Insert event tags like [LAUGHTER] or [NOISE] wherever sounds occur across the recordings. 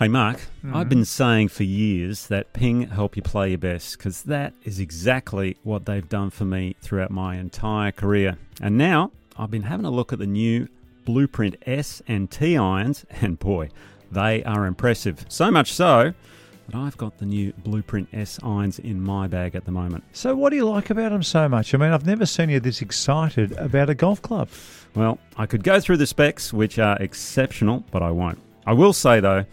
Hey, Mark, mm. I've been saying for years that Ping help you play your best because that is exactly what they've done for me throughout my entire career. And now I've been having a look at the new Blueprint S and T irons, [LAUGHS] and boy, they are impressive. So much so that I've got the new Blueprint S irons in my bag at the moment. So, what do you like about them so much? I mean, I've never seen you this excited about a golf club. Well, I could go through the specs, which are exceptional, but I won't. I will say, though,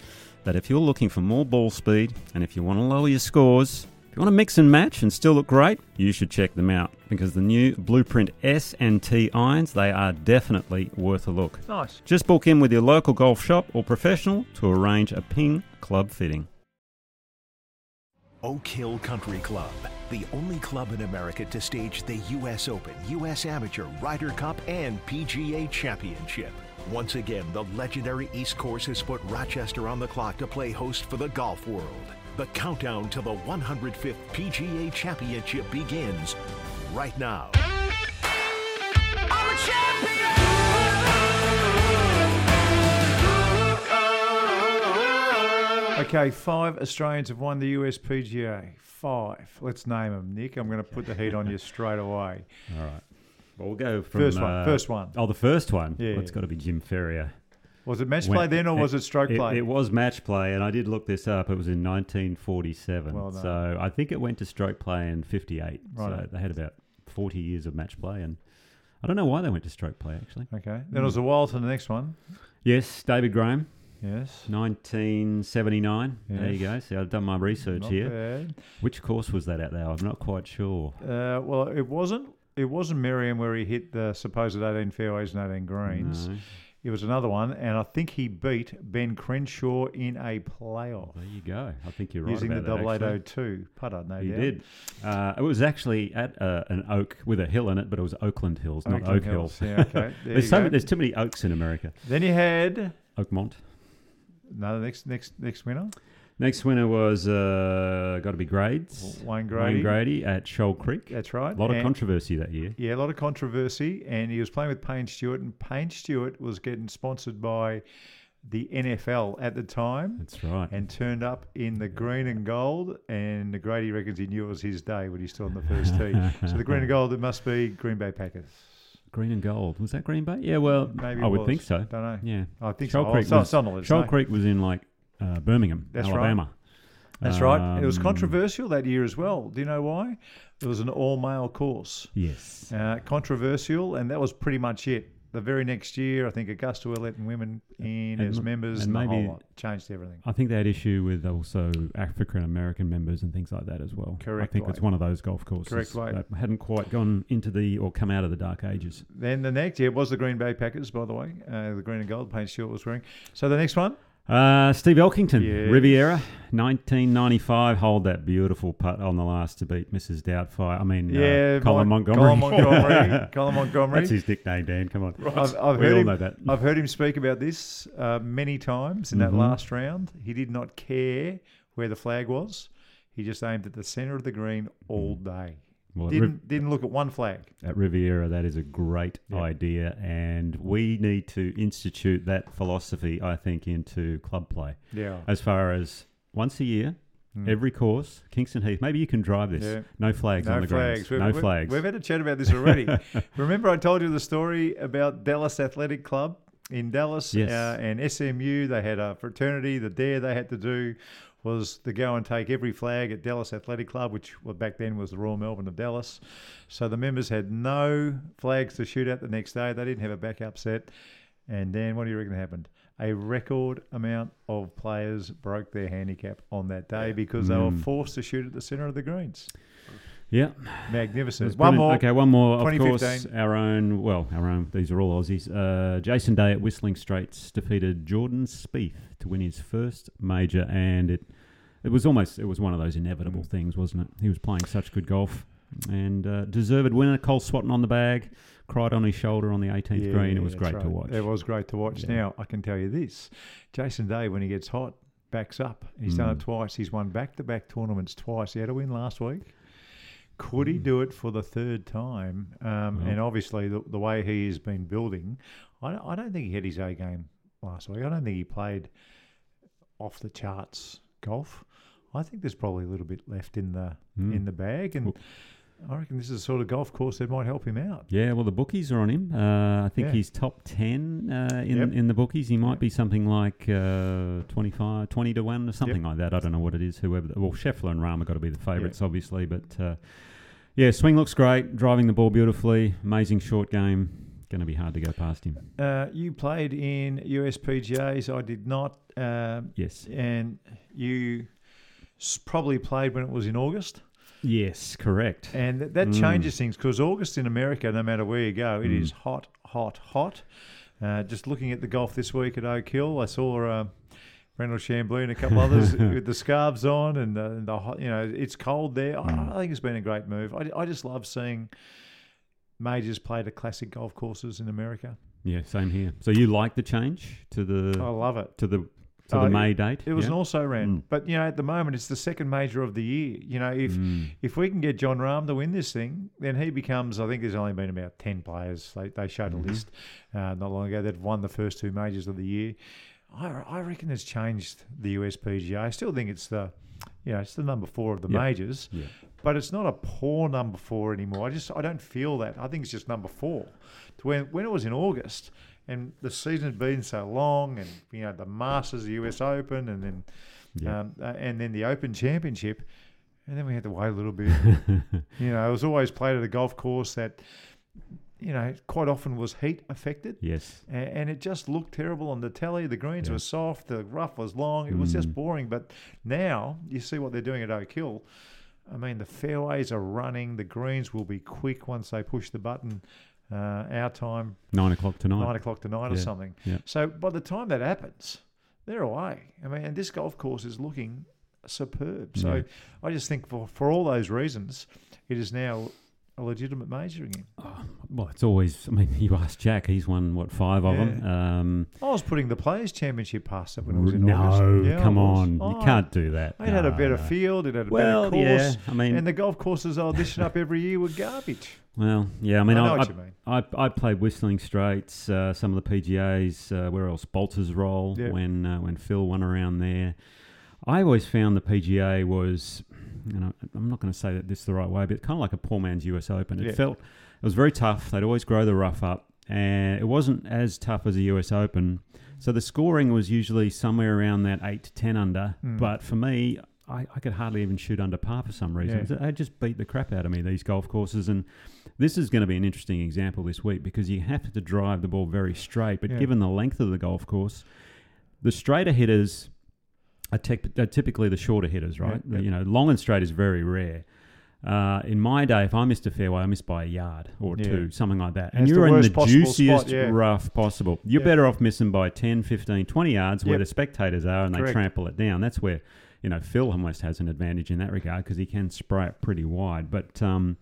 that if you're looking for more ball speed and if you want to lower your scores, if you want to mix and match and still look great, you should check them out because the new Blueprint S and T irons, they are definitely worth a look. Nice. Just book in with your local golf shop or professional to arrange a ping club fitting. Oak Hill Country Club, the only club in America to stage the U.S. Open, U.S. Amateur, Ryder Cup, and PGA Championship. Once again, the legendary East Course has put Rochester on the clock to play host for the golf world. The countdown to the 105th PGA Championship begins right now. Okay, five Australians have won the US PGA. Five. Let's name them, Nick. I'm going to put the heat on you straight away. All right. Well, we'll go from First one, uh, first one. Oh, the first one. Yeah. Well, it's got to be Jim Ferrier. Was it match When- play then, or was it stroke play? It was match play, and I did look this up. It was in 1947. Well so I think it went to stroke play in 58. So Righto. they had about 40 years of match play, and I don't know why they went to stroke play actually. okay. Then it was a while to the next one. Yes, David Graham, Yes. 1979. There you go. Yes. See, I've done my research Not here. bad. Which course was that at though? I'm not quite sure. Uh, well, it wasn't. It wasn't Merion where he hit the supposed 18 fairways and 18 greens. No. It was another one, and I think he beat Ben Crenshaw in a playoff There you go. I think you're right using the double eight oh two putter. No He doubt. did. Uh, it was actually at uh, an oak with a hill in it, but it was Oakland Hills, not Oakland Oak Hill. Hills. Yeah, okay. [LAUGHS] There there's, so many, there's too many oaks in America. Then you had Oakmont. no the next next next winner, Next winner was uh, got to be Grades. Wayne Grady. Wayne Grady at Shoal Creek. That's right. A lot of controversy that year. Yeah, a lot of controversy, and he was playing with Payne Stewart, and Payne Stewart was getting sponsored by the NFL at the time. That's right. and turned up in the green and gold. And Grady reckons he knew it was his day when he stood on the first tee. so the green and gold, it must be Green Bay Packers. Green and Gold. Was that Green Bay? Yeah, well, Maybe I would was. think so. Don't know. Yeah. I think Shoal so. Creek Oh, was, Shoal. Creek was in like uh, Birmingham, That's right. Alabama. That's right. It was Um, controversial that year as well. Do you know why? It was an all male course. Yes. Uh, controversial, and that was pretty much it. The very next year, I think Augusta were letting women in And as m- members, and and, the maybe- whole lot changed everything. I think they had issue with also African American members and things like that as well. Correct I think way. it's one of those golf courses Correct way. that hadn't quite gone into the or come out of the dark ages. Then the next year was the Green Bay Packers, by the way. Uh, the green and gold Payne Stewart was wearing. So the next one, Uh, Steve Elkington, Yes. Riviera, 1995. Hold that beautiful putt on the last to beat Mrs. Doubtfire. I mean, yeah, uh, Colin Montgomerie. Colin Montgomerie. [LAUGHS] Colin Montgomerie. That's his nickname, Dan. Come on. I've, I've we heard all him, know that. I've heard him speak about this uh, many times in that Mhm. last round. He did not care where the flag was. He just aimed at the centre of the green all day. Well, Didn't didn't look at one flag. at Riviera, that is a great Yeah. idea, and we need to institute that philosophy, I think, into club play. Yeah. As far as once a year, Mm. every course, Kingston Heath. Maybe you can drive this. Yeah. No flags No on the flags. We've, no we've- flags. We've had a chat about this already. [LAUGHS] Remember, I told you the story about Dallas Athletic Club in Dallas Yes. uh, and SMU. They had a fraternity. The dare they had to do was to go and take every flag at Dallas Athletic Club, which back then was the Royal Melbourne of Dallas. So the members had no flags to shoot at the next day. They didn't have a backup set. And then what do you reckon happened? A record amount of players broke their handicap on that day because they were Mm. forced to shoot at the centre of the greens. Yeah. Magnificent. One more. Okay, one more. Of course, our own. Well, our own. These are all Aussies. Uh, Jason Day at Whistling Straits defeated Jordan Spieth to win his first major, and it it was almost it was one of those inevitable Mm. things, wasn't it? He was playing such good golf, and uh, deserved winner. Col Swatton on the bag, cried on his shoulder on the 18th Yeah, green. It was that's great to watch. It was great to watch. Yeah. Now I can tell you this: Jason Day, when he gets hot, backs up. He's done it Mm. twice. He's won back-to-back tournaments twice. He had a win last week. Could he do it for the third time? Um, Well. and obviously, the, the way he has been building, I, don't- I don't think he had his A game last week. I don't think he played off the charts golf. I think there's probably a little bit left in the Mm. in the bag, and Well- I reckon this is the sort of golf course that might help him out. Yeah, well, the bookies are on him. Uh, I think Yeah. he's top 10 uh, in, Yep. in the bookies. He might Yep. be something like uh, 25, 20 to 1 or something like that. I don't know what it is. Whoever, well, Scheffler and Rahm have got to be the favourites, obviously. But uh, yeah, swing looks great. Driving the ball beautifully. Amazing short game. Going to be hard to go past him. Uh, you played in USPGAs. I did not. Um, Yes. and you probably played when it was in August. Yes, correct. And th- that Mm. changes things because August in America, no matter where you go, it Mm. is hot, hot, hot. Uh, just looking at the golf this week at Oak Hill, I saw uh, Brandel Chamblee and a couple others [LAUGHS] with the scarves on, and, uh, and the hot, you know it's cold there. I, Mm. I think it's been a great move. I, I just love seeing majors played at classic golf courses in America. Yeah, same here. So you like the change to the I love it. to the to Oh, the May date? It was yeah? an also ran, Mm. but you know at the moment it's the second major of the year. You know if Mm. if we can get Jon Rahm to win this thing, then he becomes. I think there's only been about ten players. They they showed Mhm. a list uh, not long ago that won the first two majors of the year. I I reckon it's changed the USPGA. I still think it's the you know it's the number four of the Yeah. majors, Yeah. but it's not a poor number four anymore. I just I don't feel that. I think it's just number four. To when when it was in August. And the season had been so long, and you know the Masters, the U.S. Open, and then Yeah. um, uh, and then the Open Championship, and then we had to wait a little bit. [LAUGHS] you know, it was always played at a golf course that, you know, quite often was heat affected, yes. and, and it just looked terrible on the telly. The greens Yeah. were soft, the rough was long. It was just Mm. boring. But now you see what they're doing at Oak Hill. I mean, the fairways are running. The greens will be quick once they push the button. Uh, our time Nine o'clock tonight. nine o'clock tonight or something. yeah. So by the time that happens, they're away. I mean, and this golf course is looking superb. So Yeah. I just think for for all those reasons, it is now a legitimate major again. Oh, well, it's always. I mean, you ask Jack; he's won what five of them. Um, I was putting the Players Championship past it when it was in no, August. Yeah, come on, Oh, you can't do that. It had a better no. field. It had a Well, better yeah. course. I mean, and the golf courses I audition up every year were garbage. well, yeah. I mean, I know I, what I, you mean. I, I played Whistling Straits, uh, some of the PGAs, uh, where else Baltusrol Yeah. when uh, when Phil won around there. I always found the PGA was, you know, I'm not going to say that this is the right way, but kind of like a poor man's US Open. It Yeah. felt it was very tough. They'd always grow the rough up, and it wasn't as tough as a US Open. So the scoring was usually somewhere around that eight to ten under. Mm. But for me, I, I could hardly even shoot under par for some reason. Yeah. They just beat the crap out of me these golf courses, and this is going to be an interesting example this week because you have to drive the ball very straight. But Yeah. given the length of the golf course, the straighter hitters are, tec- are typically the shorter hitters, right? Yeah, yeah. You know, long and straight is very rare. Uh, in my day, if I missed a fairway, I missed by a yard or Yeah. two, something like that. And And, you're in the juiciest spot, yeah. rough possible. You're Yeah. better off missing by 10, 15, 20 yards where Yep. the spectators are and they trample it down. That's where, you know, Phil almost has an advantage in that regard because he can spray it pretty wide. But um,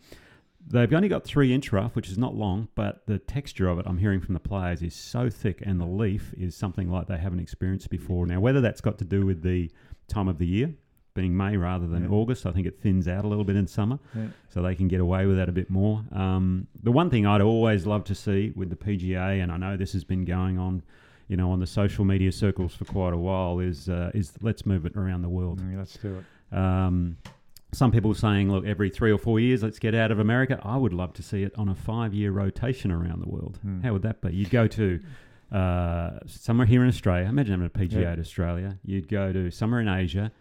they've only got three inch rough, which is not long, but the texture of it, I'm hearing from the players, is so thick, and the leaf is something like they haven't experienced before. Now, whether that's got to do with the time of the year, being May rather than Yeah. August, I think it thins out a little bit in summer, Yeah. so they can get away with that a bit more. Um, the one thing I'd always love to see with the PGA, and I know this has been going on. You know, on the social media circles for quite a while, is uh, is let's move it around the world. Mm, let's do it. Um, some people saying, look, every three or four years, let's get out of America. I would love to see it on a five year rotation around the world. Hmm. How would that be? You'd go to uh, somewhere here in Australia. Imagine having a PGA Yeah. at Australia. You'd go to somewhere in Asia,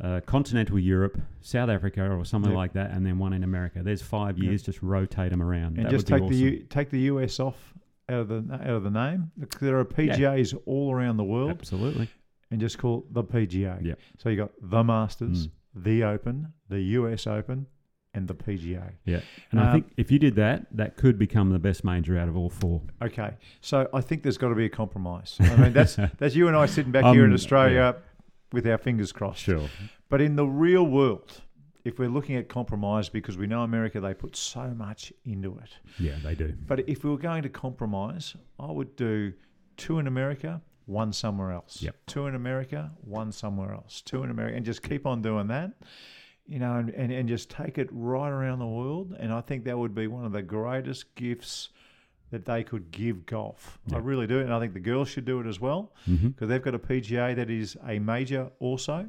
uh, continental Europe, South Africa, or somewhere Yeah. like that, and then one in America. There's five Yeah. years, just rotate them around. And that just would take be the. U, take the US off out of the out of the name. There are PGAs all around the world, Absolutely. and just call it the PGA. Yeah. So you got the Masters, Mm. The Open, the US Open, and the PGA. Yeah, and I Um, think if you did that, that could become the best major out of all four. Okay, so I think there's got to be a compromise. I mean, that's [LAUGHS] that's you and I sitting back Um, here in Australia yeah. with our fingers crossed. Sure. But in the real world, if we're looking at compromise, because we know America, they put so much into it. Yeah, they do. But if we were going to compromise, I would do two in America, one somewhere else. Yep. Two in America, one somewhere else. Two in America, and just keep on doing that. You know, and, and, and just take it right around the world. And I think that would be one of the greatest gifts that they could give golf. I really do. And I think the girls should do it as well mm-hmm. because they've got a PGA that is a major also.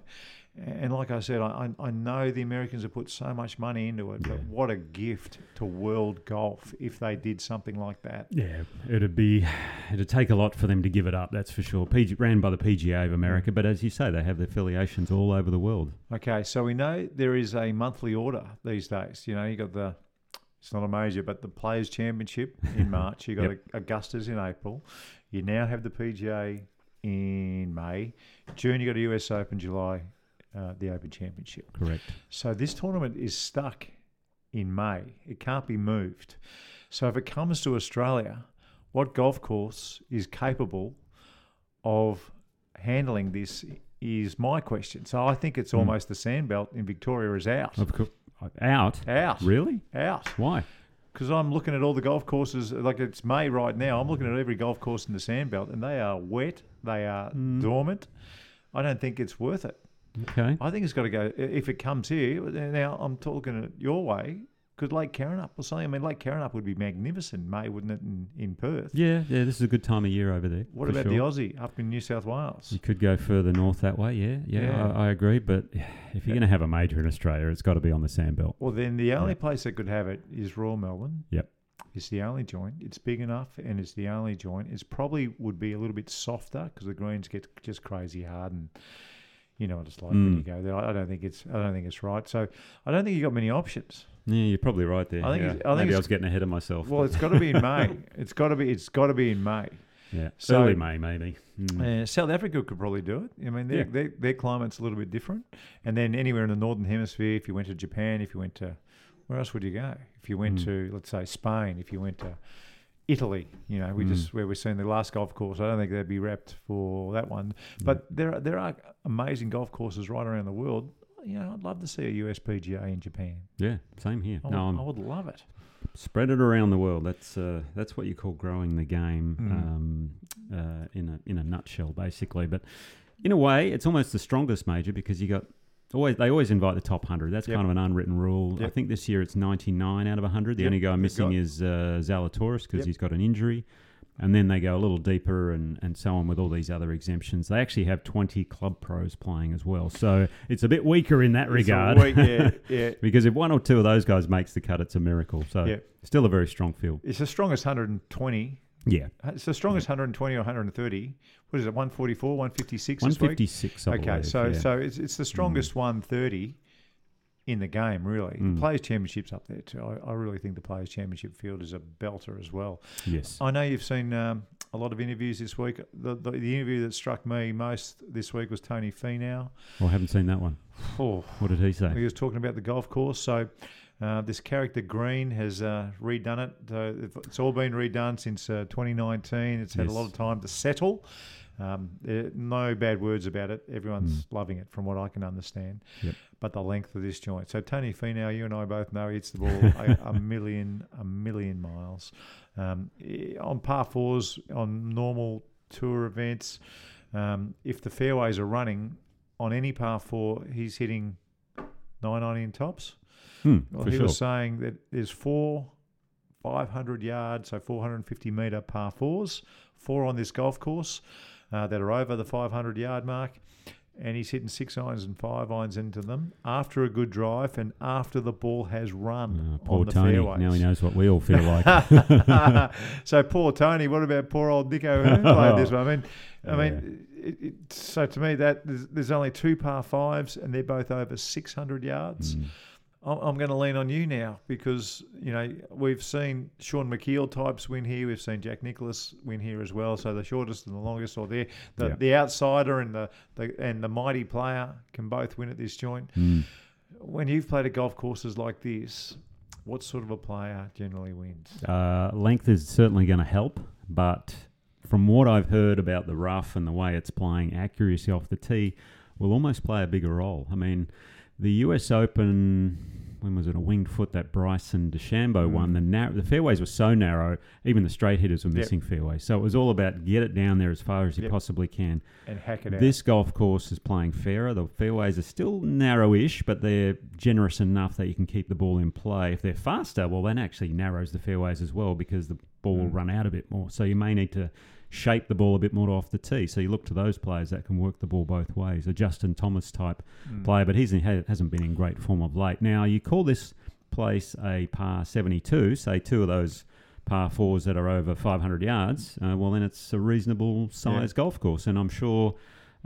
And like I said, I, I know the Americans have put so much money into it, but what a gift to world golf if they did something like that. Yeah, it'd be it'd take a lot for them to give it up. That's for sure. PG, ran by the PGA of America, but as you say, they have their affiliations all over the world. Okay, so we know there is a monthly order these days. You know, you got the it's not a major, but the Players Championship in [LAUGHS] March. You got Yep. Augusta's in April. You now have the PGA in May. June you got a US Open. July uh, the Open Championship. Correct. So this tournament is stuck in May. It can't be moved. So if it comes to Australia, what golf course is capable of handling this is my question. So I think it's Hmm. almost the sandbelt in Victoria is out. Of course, out. Out. Really? Out. Why? Because I'm looking at all the golf courses, like it's May right now. I'm looking at every golf course in the sandbelt, and they are wet. They are Hmm. dormant. I don't think it's worth it. Okay. I think it's got to go. If it comes here, now I'm talking it your way, because Lake Karrinyup or something. I mean, Lake Karrinyup would be magnificent, May, wouldn't it, in, in Perth? Yeah, yeah. This is a good time of year over there. What about sure. the Aussie up in New South Wales? You could go further north that way. Yeah, yeah. Yeah. I, I agree. But [SIGHS] if you're going to have a major in Australia, it's got to be on the sandbelt. Well, then the only Yeah. place that could have it is Royal Melbourne. Yep. It's the only joint. It's big enough, and it's the only joint. It's probably would be a little bit softer because the greens get just crazy hard, and you know what it's like when Mm. you go there. I I don't think it's. I don't think it's right. So I don't think you have got many options. Yeah, you're probably right there. I think yeah. I think Maybe I was getting ahead of myself. Well, it's got to be in [LAUGHS] May. It's got to be. It's got to be in May. yeah, so- early May maybe. Mm. Uh, South Africa could probably do it. I mean, their, Yeah. their, their climate's a little bit different. And then anywhere in the northern hemisphere, if you went to Japan, if you went to where else would you go? If you went Mm. to let's say Spain, if you went to Italy, you know, we Mm. just where we're seeing the last golf course. I don't think they'd be wrapped for that one. But there are, there are amazing golf courses right around the world. You know, I'd love to see a USPGA in Japan. Yeah, same here. I, no, would, I would love it. spread it around the world. That's uh, that's what you call growing the game Mm. um, uh, in a in a nutshell, basically. But in a way, it's almost the strongest major because you got always they always invite the top hundred. That's Yep. kind of an unwritten rule. I think this year it's ninety nine out of hundred. The Yep, only guy missing is uh, Zalatoris because Yep. he's got an injury. And then they go a little deeper and, and so on with all these other exemptions. They actually have 20 club pros playing as well. So it's a bit weaker in that It's a regard. week- yeah, [LAUGHS] yeah. because if one or two of those guys makes the cut, it's a miracle. So still a very strong field. It's the strongest 120 Yeah. It's the strongest 120 or 130. What is it? 144, 156 this week? 156, I Okay, believe, so yeah. so it's it's the strongest 130 in the game, really. Mm. The Players Championship's up there too. I, I really think the Players Championship field is a belter as well. Yes. I know you've seen um, a lot of interviews this week. The, the the interview that struck me most this week was Tony Finau. Well, I haven't seen that one. Oh, What did he say? he was talking about the golf course. So uh, this character Green has uh, redone it. Uh, it's all been redone since uh, 2019. It's had Yes. a lot of time to settle. Um, there- no bad words about it. Everyone's Hmm. loving it, from what I can understand. Yep. But the length of this joint. So Tony Finau, you and I both know he hits the ball [LAUGHS] a, a million, a million miles. Um, eh, on par fours, on normal tour events, um, if the fairways are running on any par four, he's hitting 990 in tops. Hmm, Well, he sure. was saying that there's four 500 yards, so 450 metre par fours, four on this golf course uh, that are over the 500 yard mark. And he's hitting six irons and five irons into them after a good drive and after the ball has run Oh, poor on the Tony. fairways. Now he knows what we all feel [LAUGHS] like. [LAUGHS] so poor Tony. What about poor old Nico who played this one? I mean, I mean, it, it, so to me that there's, there's only two par fives and they're both over 600 yards. Mm. I'm, I'm going to lean on you now because you know we've seen Shaun Micheel types win here. We've seen Jack Nicklaus win here as well. So the shortest and the longest, or the the, Yeah. the outsider and the, the and the mighty player can both win at this joint. Mm. when you've played at golf courses like this, what sort of a player generally wins? Uh, length is certainly going to help, but from what I've heard about the rough and the way it's playing, accuracy off the tee will almost play a bigger role. I mean, the US Open, when was it a winged foot that Bryson DeChambeau won? The nar- the fairways were so narrow, even the straight hitters were Mm. Yep. missing fairways. So it was all about get it down there as far as you Yep. possibly can. And hack it out. This golf course is playing fairer. The fairways are still narrowish, but they're generous enough that you can keep the ball in play. If they're faster, well, that actually narrows the fairways as well because the ball will Mm. run out a bit more. So you may need to shape the ball a bit more off the tee. So you look to those players that can work the ball both ways. A Justin Thomas type Mm. player, but he's ha- hasn't been in great form of late. Now you call this place a par 72, say two of those par fours that are over 500 yards, uh, well then it's a reasonable size golf course, and I'm sure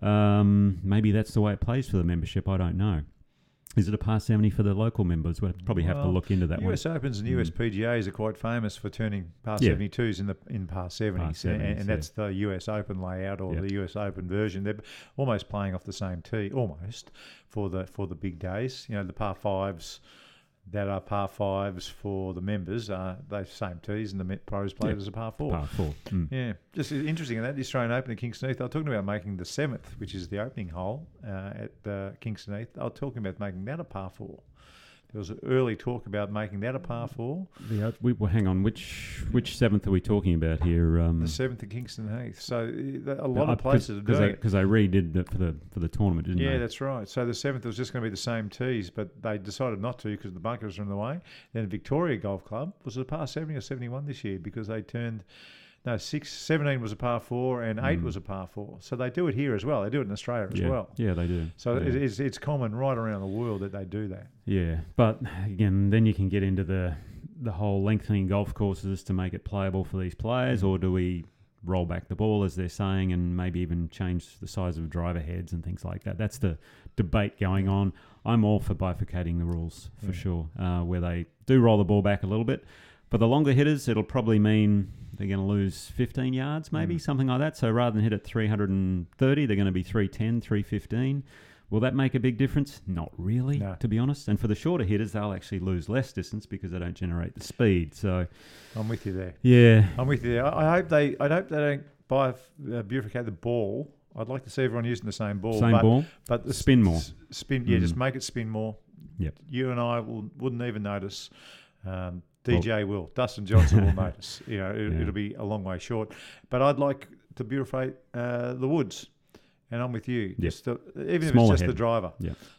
um, maybe that's the way it plays for the membership. I don't know. Is it a par 70 for the local members? We'll probably have to look into that one. US Opens and mm. US PGAs are quite famous for turning par Yeah. 72s in the in par 70s, 70s, and, and yeah. that's the US Open layout or Yeah. the US Open version. They're almost playing off the same tee, almost for the for the big days. You know, the par fives that are par fives for the members are those same tees, and the pros played Yeah. as a par four. Par four. Mm. Yeah, just interesting in that the Australian Open at Kingston Heath. They were talking about making the seventh, which is the opening hole uh, at uh, Kingston Heath. They were talking about making that a par four. There was an early talk about making that a par four. The, we, well, hang on, which which seventh are we talking about here? Um, The seventh at Kingston Heath. So uh, a lot I- of places are doing it. Because they redid it for the for the tournament, didn't Yeah, they? that's right. So the seventh was just going to be the same tees, but they decided not to because the bunkers were in the way. Then Victoria Golf Club was it a par seventy or seventy one this year because they turned no six, 17 was a par four and eight Mm. was a par four. So they do it here as well. They do it in Australia as yeah. well. Yeah, they do. So yeah. it's it's common right around the world that they do that. Yeah, but again, then you can get into the the whole lengthening golf courses to make it playable for these players, or do we roll back the ball as they're saying, and maybe even change the size of driver heads and things like that? That's the debate going on. I'm all for bifurcating the rules for Yeah. sure, uh, where they do roll the ball back a little bit. For the longer hitters, it'll probably mean they're going to lose 15 yards, maybe Mm. something like that. So rather than hit at 330, they're going to be 310, 315. Will that make a big difference? Not really, No. to be honest. And for the shorter hitters, they'll actually lose less distance because they don't generate the speed. So, I'm with you there. yeah, I'm with you there. I, I hope they I hope they don't buy uh, bifurcate the ball. I'd like to see everyone using the same ball. same but, ball. but the Spin more. s- Spin, yeah, just Mm. make it spin more. Yep. You and I will, wouldn't even notice. Um, DJ will. Dustin Johnson will notice. [LAUGHS] You know, it, Yeah. it'll be a long way short. But I'd like to beautify uh, the woods, and I'm with you. Yep. Just the, even if it's just the driver.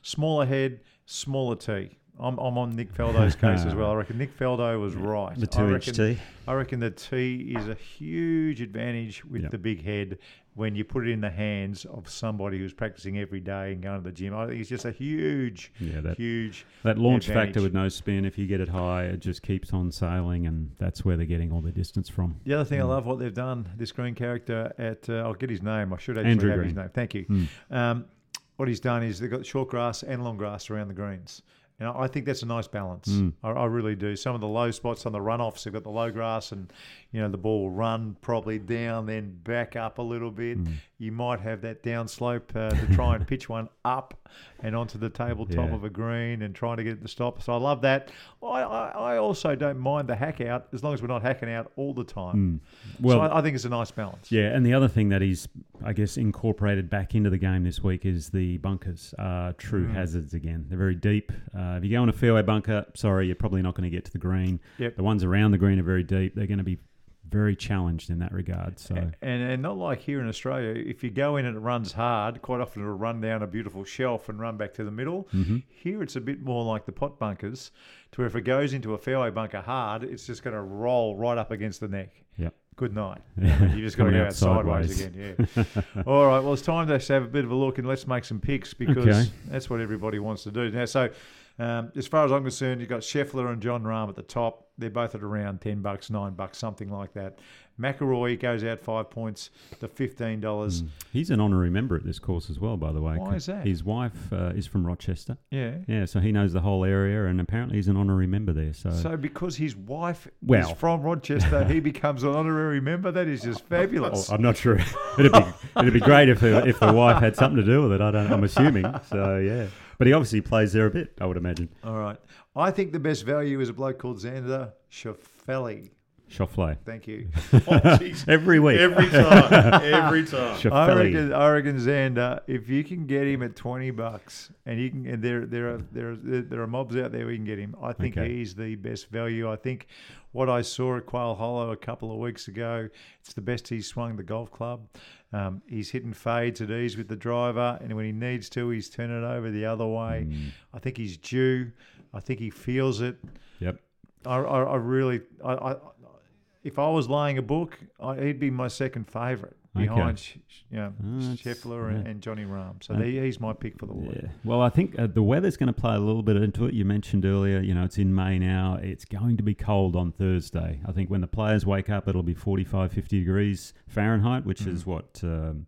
Smaller head, smaller tee. I'm, I'm on Nick Faldo's case as [LAUGHS] well. I reckon Nick Faldo was right. The I two inch reckon- tee. I reckon the tee is a huge advantage with Yep. the big head when you put it in the hands of somebody who's practicing every day and going to the gym. I think it's just a huge, Yeah, that, huge. that launch advantage. factor with no spin, if you get it high, it just keeps on sailing, and that's where they're getting all their distance from. The other thing I Mm. love what they've done. This green character at uh, I'll get his name. I should actually Andrew have his name. Thank you. Mm. Um, what he's done is they've got short grass and long grass around the greens. And I think that's a nice balance. Mm. I, I really do. Some of the low spots on the runoffs, they've got the low grass, and you know the ball will run probably down, then back up a little bit. Mm. You might have that downslope uh, to try and pitch one [LAUGHS] up and onto the tabletop Yeah. of a green and trying to get it to stop. So I love that. I, I, I also don't mind the hack out as long as we're not hacking out all the time. Mm. Well, so I, I think it's a nice balance. Yeah, and the other thing that he's, I guess, incorporated back into the game this week is the bunkers. are true Mm. hazards again. They're very deep. Uh, if you go in a fairway bunker, sorry, you're probably not going to get to the green. Yep. The ones around the green are very deep. They're going to be very challenged in that regard. So And, and not like here in Australia, if you go in and it runs hard, quite often it'll run down a beautiful shelf and run back to the middle. Mhm. Here it's a bit more like the pot bunkers, to where if it goes into a fairway bunker hard, it's just going to roll right up against the neck. Yep. Good night. [LAUGHS] You just got to go out out sideways, sideways. again. Yeah. [LAUGHS] All right. Well, it's time to have a bit of a look and let's make some picks because Okay. that's what everybody wants to do now. So, um, as far as I'm concerned, you've got Scheffler and Jon Rahm at the top. They're both at around ten bucks, nine bucks, something like that. McIlroy goes out five points to fifteen dollars. Mm. he's an honorary member at this course as well, by the way. Why is that? His wife uh, is from Rochester. Yeah. Yeah, so he knows the whole area, and apparently he's an honorary member there. So, So because his wife is Well. from Rochester, [LAUGHS] he becomes an honorary member. That is just fabulous. Oh, I'm not sure. [LAUGHS] it'd be it'd be great if the, if the wife had something to do with it. I don't. I'm assuming. So yeah. But he obviously plays there a bit, I would imagine. All right. I think the best value is a bloke called Xander Schauffele. Schauffele. Thank you. [LAUGHS] Oh, oh, Every week. Every [LAUGHS] time. Every time. I reckon, I reckon Xander, if you can get him at twenty bucks, and you can, and there there are there are, there are mobs out there where you can get him. I think Okay. he's the best value. I think what I saw at Quail Hollow a couple of weeks ago, it's the best he's swung the golf club. Um, he's hitting fades at ease with the driver, and when he needs to, he's turning it over the other way. I think he's due. I think he feels it. Yep. I, I, I really, I, I, if I was laying a book, I, he'd be my second favourite Okay. behind, Sh- you know, Ah, Scheffler and, yeah. and Johnny Rahm. So he, he's my pick for the week. Yeah. Well, I think uh, the weather's going to play a little bit into it. You mentioned earlier, you know, it's in May now. It's going to be cold on Thursday. I think when the players wake up, it'll be 45, 50 degrees Fahrenheit, which is what, um,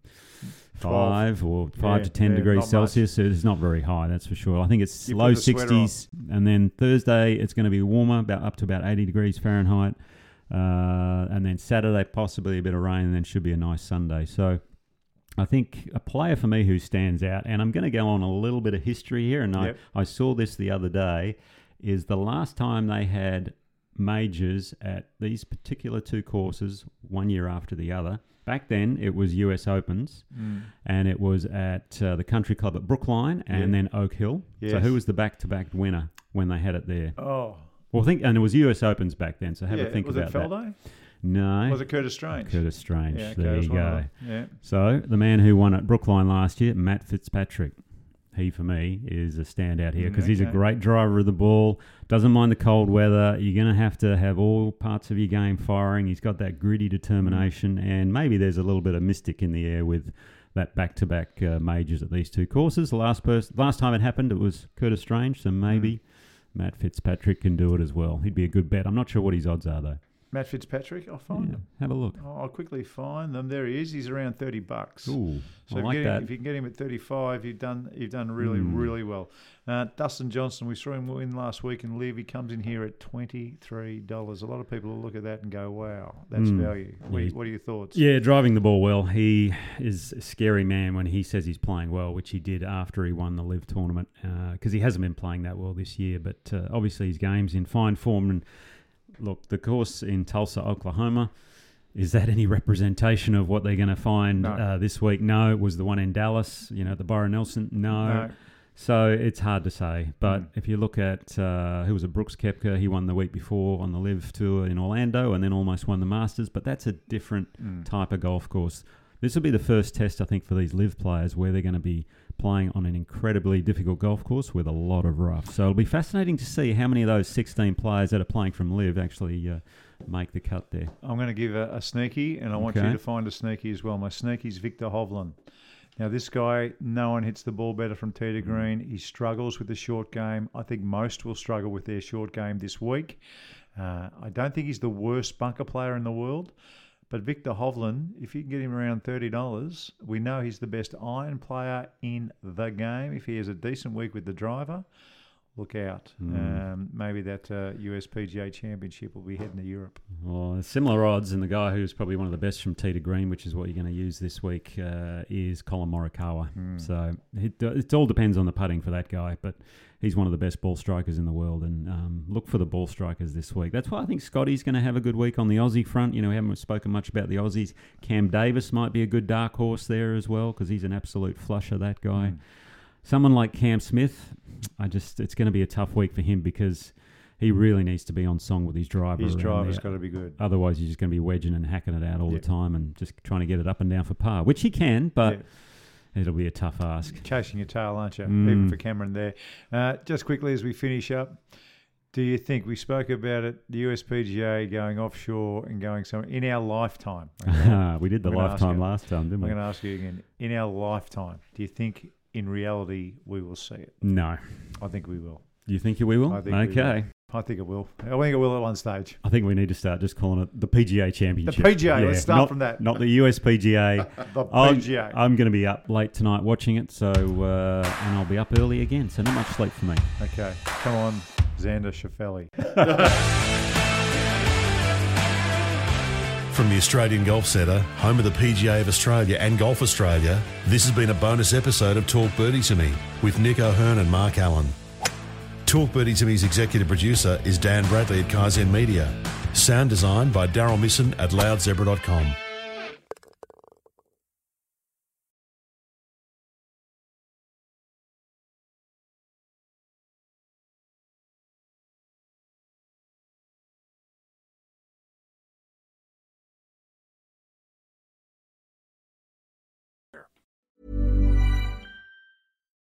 five or five Yeah, to 10 yeah, degrees Celsius. Celsius. It's not very high, that's for sure. I think it's You low put a sweater on. 60s. And then Thursday, it's going to be warmer, about up to about 80 degrees Fahrenheit. Uh, and then Saturday, possibly a bit of rain, and then should be a nice Sunday. So I think a player for me who stands out, and I'm going to go on a little bit of history here, and Yep. I, I saw this the other day, is the last time they had majors at these particular two courses, one year after the other. Back then, it was US Opens, Mm. and it was at uh, the Country Club at Brookline and Yeah. then Oak Hill. So, who was the back-to-back winner when they had it there? Oh, Well, think, and it was US Opens back then. So have yeah. a think was about it that. No, Was it Curtis Strange? Curtis Strange. Yeah, there that's you go. Yeah. So the man who won at Brookline last year, Matt Fitzpatrick. He for me is a standout here Mm, because he's a great driver of the ball. Doesn't mind the cold weather. You're going to have to have all parts of your game firing. He's got that gritty determination, and maybe there's a little bit of mystic in the air with that back-to-back uh, majors at these two courses. The last person, last time it happened, it was Curtis Strange. So maybe Matt Fitzpatrick can do it as well. He'd be a good bet. I'm not sure what his odds are though. Matt Fitzpatrick, I'll find Yeah, him. have a look. Oh, I'll quickly find them. There he is. He's around thirty bucks. Ooh, So like you him, that. if you can get him at 35, you've done you've done really Mm. really well. Uh, Dustin Johnson, we saw him win last week in LIV. He comes in here at twenty three dollars. A lot of people will look at that and go, "Wow, that's Mm. value." What, Yeah. what are your thoughts? Yeah, driving the ball well. He is a scary man when he says he's playing well, which he did after he won the LIV tournament because he hasn't been playing that well this year. But uh, obviously his game's in fine form. And look, the course in Tulsa, Oklahoma. Is that any representation of what they're going to find No. uh, this week? No, it was the one in Dallas. You know, the Byron Nelson. No. No. So it's hard to say. But Mm. if you look at uh, who was it, Brooks Koepka, he won the week before on the LIV Tour in Orlando, and then almost won the Masters. But that's a different Mm. type of golf course. This will be the first test, I think, for these LIV players where they're going to be playing on an incredibly difficult golf course with a lot of rough. So it'll be fascinating to see how many of those 16 players that are playing from LIV actually uh, make the cut there. I'm going to give a, a sneaky, and I want you to find a sneaky as well. My sneaky's Viktor Hovland. Now, this guy, no one hits the ball better from tee to green. He struggles with the short game. I think most will struggle with their short game this week. Uh, I don't think he's the worst bunker player in the world. But Viktor Hovland, if you can get him around $30, we know he's the best iron player in the game. If he has a decent week with the driver, look out. Um, maybe that uh, USPGA Championship will be heading to Europe. Well, similar odds, and the guy who's probably one of the best from tee to green, which is what you're going to use this week, uh, is Collin Morikawa. So it, it all depends on the putting for that guy, but he's one of the best ball strikers in the world, and um, look for the ball strikers this week. That's why I think Scotty's going to have a good week on the Aussie front. You know, we haven't spoken much about the Aussies. Cam Davis might be a good dark horse there as well because he's an absolute flusher. That guy. Someone like Cam Smith, I just it's going to be a tough week for him because. He really needs to be on song with his driver. His driver's got to be good. Otherwise, you're just going to be wedging and hacking it out all Yeah. the time and just trying to get it up and down for par, which he can, but Yeah. it'll be a tough ask. Chasing your tail, aren't you? Mm. Even for Cameron there. Uh, just quickly as we finish up, do you think we spoke about it, the USPGA going offshore and going somewhere in our lifetime? okay? [LAUGHS] we did the I'm lifetime last time, didn't we? I'm going to ask you again. In our lifetime, do you think in reality we will see it? No. I think we will. You think we will? I think we okay. will. I think it will. I think it will at one stage. I think we need to start just calling it the PGA Championship. The PGA, let's start not, from that. Not the USPGA. [LAUGHS] The I'm, PGA. I'm going to be up late tonight watching it, so uh, and I'll be up early again, so not much sleep for me. okay, come on, Xander Schauffele. [LAUGHS] From the Australian Golf Centre, home of the PGA of Australia and Golf Australia, this has been a bonus episode of Talk Birdie to Me with Nick O'Hern and Mark Allen. Talk Birdie to Me's executive producer is Dan Bradley at Kaizen Media. Sound design by Daryl Misson at loudzebra.com.